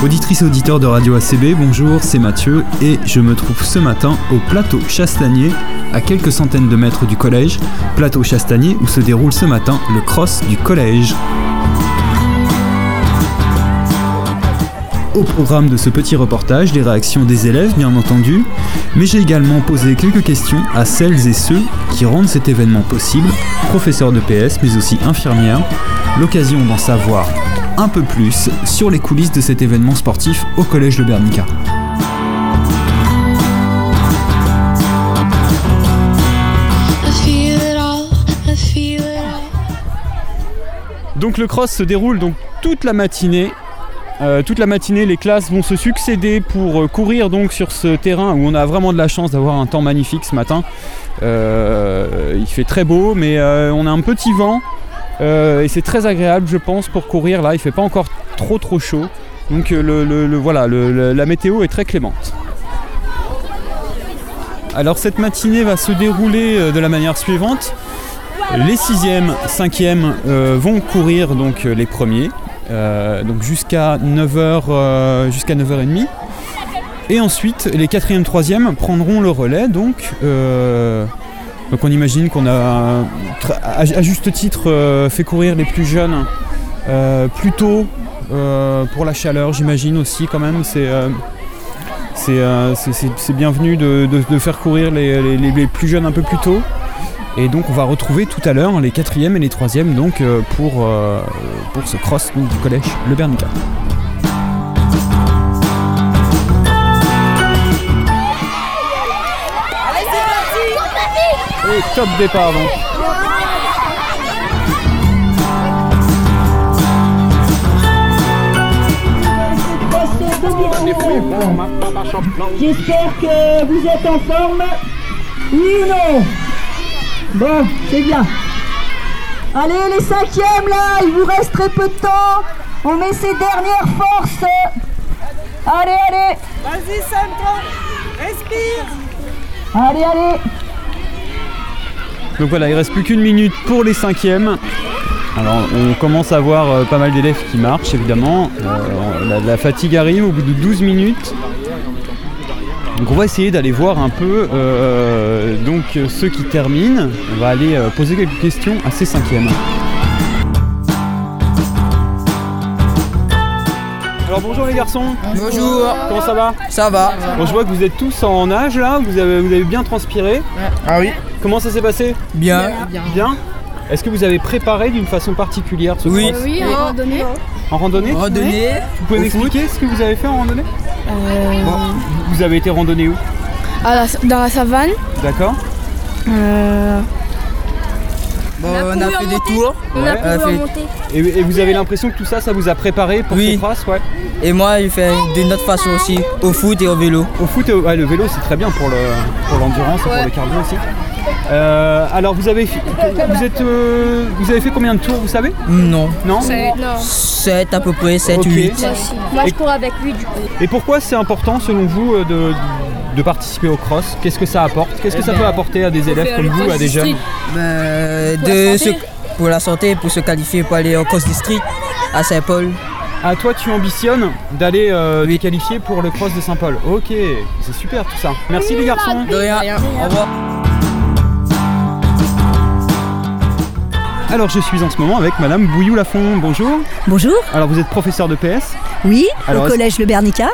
Auditrice et auditeur de Radio ACB, bonjour, c'est Mathieu et je me trouve ce matin au plateau Chastanier, à quelques centaines de mètres du collège, plateau Chastanier où se déroule ce matin le cross du collège. Au programme de ce petit reportage, les réactions des élèves bien entendu, mais j'ai également posé quelques questions à celles et ceux qui rendent cet événement possible, professeurs de PS mais aussi infirmières, l'occasion d'en savoir un peu plus sur les coulisses de cet événement sportif au Collège de Bernica. Donc le cross se déroule donc toute la matinée. Euh, toute la matinée, les classes vont se succéder pour euh, courir donc sur ce terrain où on a vraiment de la chance d'avoir un temps magnifique ce matin. Euh, il fait très beau, mais on a un petit vent, euh, et c'est très agréable, je pense, pour courir là. Il fait pas encore trop trop chaud. Donc euh, le, voilà, la météo est très clémente. Alors cette matinée va se dérouler euh, de la manière suivante. Les 6e, 5e vont courir donc les premiers, donc jusqu'à 9h, jusqu'à 9h30. Et ensuite, les 4e, 3e prendront le relais, donc donc on imagine qu'on a à juste titre euh, fait courir les plus jeunes euh, plus tôt euh, pour la chaleur, j'imagine aussi quand même. C'est bienvenu de, faire courir les, plus jeunes un peu plus tôt. Et donc on va retrouver tout à l'heure les quatrièmes et les troisièmes donc pour, pour ce cross du collège Le Bernica. Et top départ donc. J'espère que vous êtes en forme. Oui ou non? Bon, c'est bien. Allez, les cinquièmes là, il vous reste très peu de temps. On met ses dernières forces. Allez, allez. Vas-y, Sandra. Respire. Allez, allez. Donc voilà, il reste plus qu'une minute pour les cinquièmes. Alors on commence à voir euh, pas mal d'élèves qui marchent évidemment. Euh, la, fatigue arrive au bout de 12 minutes. Donc on va essayer d'aller voir un peu euh, donc ceux qui terminent. On va aller poser quelques questions à ces cinquièmes. Alors bonjour les garçons. Bonjour. Comment ça va? Ça va. Bon, je vois que vous êtes tous en âge là, vous avez, vous avez bien transpiré. Ah oui. Comment ça s'est passé Bien. Bien. Est-ce que vous avez préparé d'une façon particulière ce Oui. Oui, en randonnée. En randonnée Randonnée. Vous pouvez m'expliquer ce que vous avez fait en randonnée Euh, Vous avez été randonnée où à la- dans la savane. D'accord Euh, Bon, On a on a fait des tours. on Ouais. a On a pu fait- remonter. et, et vous avez l'impression que tout ça, ça vous a préparé pour Oui. cette race ouais Et moi, j'ai fait d'une autre façon aussi, au foot et au vélo. Au foot, et au- ouais, le vélo c'est très bien pour le pour l'endurance et pour le cardio aussi. Euh, alors vous avez vous êtes euh, vous avez fait combien de tours vous savez Non. Non Non. 7 à peu près, 7, Ok. 8. Moi, Et- je cours avec lui, du coup. Et pourquoi c'est important selon vous euh, de, de participer au cross? Qu'est-ce que ça apporte? Qu'est-ce que ça peut apporter à des élèves comme vous, à des jeunes? Ben, Pour la de santé. se- pour la santé, pour se qualifier pour aller au cross district à Saint-Paul. Ah toi tu ambitionnes d'aller euh, Oui. te qualifier pour le cross de Saint-Paul. Ok, c'est super tout ça. Merci les garçons. De rien. Au revoir. Alors je suis en ce moment avec Madame Bouillou-Lafont. Bonjour. Bonjour, Alors vous êtes professeur de PS. oui, Alors, au collège Le Bernica.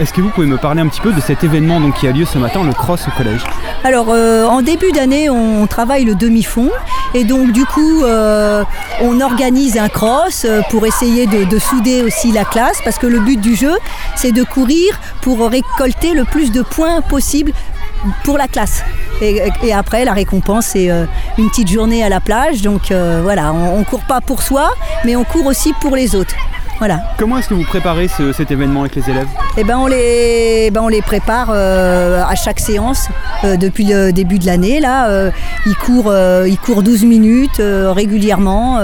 Est-ce que vous pouvez me parler un petit peu de cet événement donc, qui a lieu ce matin, le cross au collège Alors, euh, en début d'année, on travaille le demi-fond. Et donc, du coup, euh, on organise un cross euh, pour essayer de, de souder aussi la classe. Parce que le but du jeu, c'est de courir pour récolter le plus de points possible pour la classe. Et, après, la récompense, c'est euh, une petite journée à la plage. Donc, euh, voilà, on, on court pas pour soi, mais on court aussi pour les autres. Voilà. Comment est-ce que vous préparez ce- cet événement avec les élèves? Eh ben on les, ben on les prépare euh, à chaque séance euh, depuis le début de l'année. Là, euh, ils courent, euh, ils courent 12 minutes régulièrement,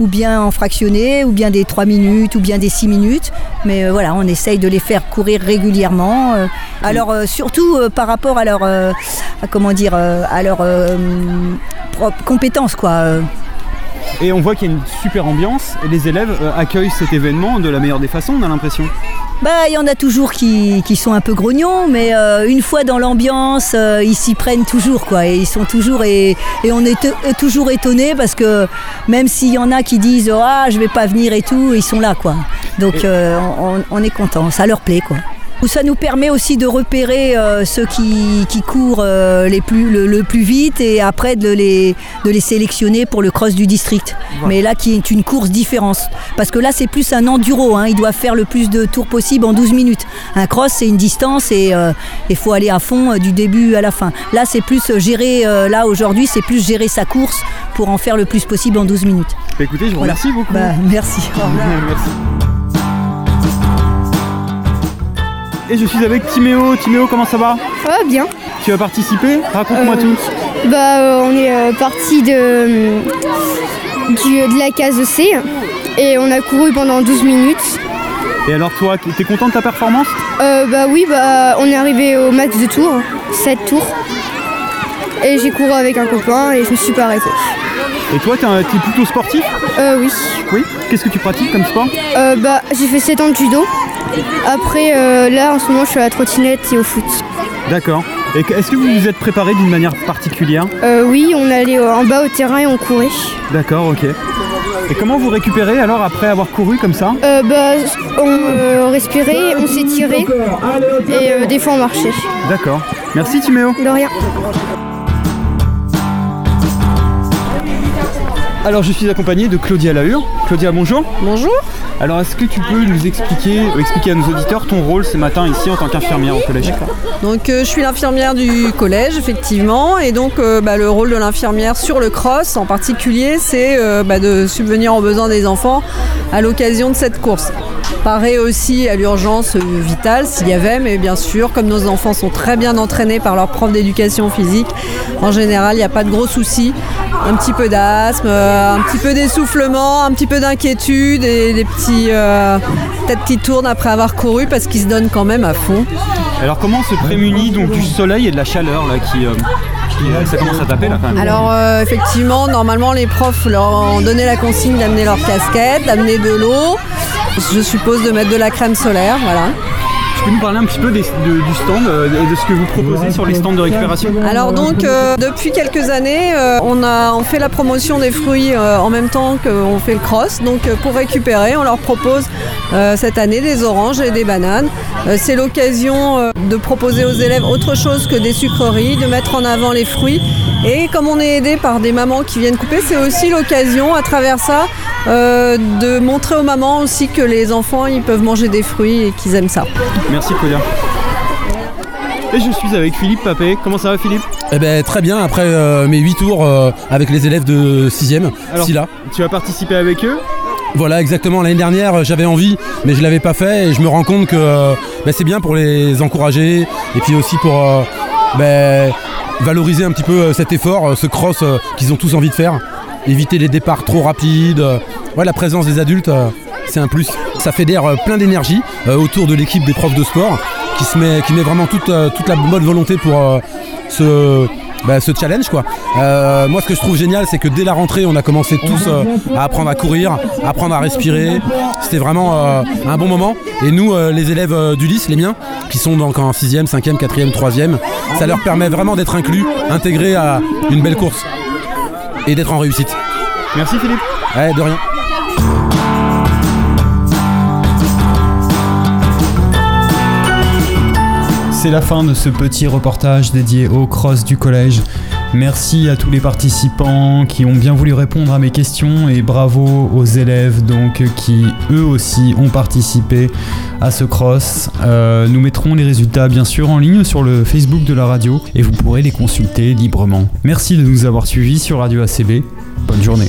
ou bien en fractionné, ou bien des 3 minutes, ou bien des 6 minutes. Mais voilà, on essaye de les faire courir régulièrement. alors surtout par rapport à leur, à comment dire, à leur propre compétence quoi. Et on voit qu'il y a une super ambiance et les élèves euh, accueillent cet événement de la meilleure des façons, on a l'impression. Bah, il y en a toujours qui, qui sont un peu grognons, mais euh, une fois dans l'ambiance, euh, ils s'y prennent toujours, quoi. Et ils sont toujours et, et on est, toujours étonné parce que même s'il y en a qui disent ah je vais pas venir et tout, ils sont là, quoi. Donc euh, on, on est content, ça leur plaît, quoi. Ça nous permet aussi de repérer euh, ceux qui, qui courent euh, les plus, le, le plus vite et après de les, de les sélectionner pour le cross du district. Mais là, qui est une course différente. Parce que là, c'est plus un enduro. Hein. Ils doivent faire le plus de tours possible en 12 minutes. Un cross, c'est une distance et il faut aller à fond euh, du début à la fin. Là, c'est plus euh, gérer, euh, là, aujourd'hui, c'est plus gérer sa course pour en faire le plus possible en 12 minutes. Écoutez, je vous Voilà. remercie beaucoup. Bah, merci. Au revoir. Merci. Et je suis avec Timéo. Timéo, comment ça va Ouais, bien. Tu as participé Raconte-moi Euh, tout. Bah, euh, on est euh, parti de, du- de la case C et on a couru pendant 12 minutes. Et alors toi, t'es content de ta performance Euh, bah oui, bah, on est arrivé au max de tours, 7 tours. Et j'ai couru avec un copain et je me suis pas arrêtée. Et toi, t'es un- t'es plutôt sportif Euh, oui. Oui. Qu'est-ce que tu pratiques comme sport Euh, bah, j'ai fait 7 ans de judo. Après, euh, là, en ce moment, je suis à la trottinette et au foot. D'accord. Et est-ce que vous vous êtes préparé d'une manière particulière? Euh, oui, on allait en bas au terrain et on courait. D'accord, ok. Et comment vous récupérez alors après avoir couru comme ça? Euh, bah, on euh, respirait, on s'étirait et des fois on marchait. D'accord. Merci Timéo. De rien. Alors je suis accompagné de Claudia Lahure. Claudia, bonjour. Bonjour. Alors est-ce que tu peux nous expliquer, euh, expliquer à nos auditeurs ton rôle ce matin ici en tant qu'infirmière au collège Donc euh, je suis l'infirmière du collège effectivement et donc euh, bah, le rôle de l'infirmière sur le cross en particulier c'est euh, bah, de subvenir aux besoins des enfants à l'occasion de cette course. Parer aussi à l'urgence vitale s'il y avait mais bien sûr comme nos enfants sont très bien entraînés par leur prof d'éducation physique en général il n'y a pas de gros soucis. Un petit peu d'asthme, euh, un petit peu d'essoufflement, un petit peu d'inquiétude et des petits euh, têtes qui tournent après avoir couru parce qu'ils se donnent quand même à fond. Alors comment on se prémunit donc du soleil et de la chaleur là qui, euh, euh, ça commence à taper là quand Alors euh, effectivement, normalement les profs leur ont donné la consigne d'amener leur casquette, d'amener de l'eau, je suppose de mettre de la crème solaire, voilà. Peux nous parler un petit peu du stand euh, de ce que vous proposez sur les stands de récupération? Alors donc euh, depuis quelques années, euh, on a on fait la promotion des fruits en même temps qu'on fait le cross. Donc pour récupérer, on leur propose cette année des oranges et des bananes. C'est l'occasion de proposer aux élèves autre chose que des sucreries, de mettre en avant les fruits. Et comme on est aidé par des mamans qui viennent couper, c'est aussi l'occasion à travers ça euh, de montrer aux mamans aussi que les enfants ils peuvent manger des fruits et qu'ils aiment ça. Merci Claudia. Et je suis avec Philippe Papé. Comment ça va Philippe? Eh ben très bien, après euh, mes 8 tours euh, avec les élèves de 6ème, Alors, là. Tu as participé avec eux? Voilà exactement, l'année dernière j'avais envie mais je l'avais pas fait et je me rends compte que euh, ben, c'est bien pour les encourager et puis aussi pour euh, ben, valoriser un petit peu cet effort, ce cross euh, qu'ils ont tous envie de faire. Éviter les départs trop rapides. ouais, la présence des adultes, euh, c'est un plus. Ça fédère euh, plein d'énergie euh, autour de l'équipe des profs de sport qui, se met, qui met vraiment toute, toute la bonne volonté pour ce, bah, ce challenge quoi. Moi ce que je trouve génial c'est que dès la rentrée on a commencé tous à apprendre à courir, à apprendre à respirer. C'était vraiment un bon moment. Et nous les élèves du lycée, les miens, qui sont donc en 6ème, 5ème, 4ème, 3ème, ça leur permet vraiment d'être inclus, intégrés à une belle course et d'être en réussite. Merci Philippe. Ouais, de rien. C'est la fin de ce petit reportage dédié au cross du collège. Merci à tous les participants qui ont bien voulu répondre à mes questions et bravo aux élèves donc qui eux aussi ont participé à ce cross. Euh, nous mettrons les résultats bien sûr en ligne sur le Facebook de la radio et vous pourrez les consulter librement. Merci de nous avoir suivis sur Radio ACB. Bonne journée.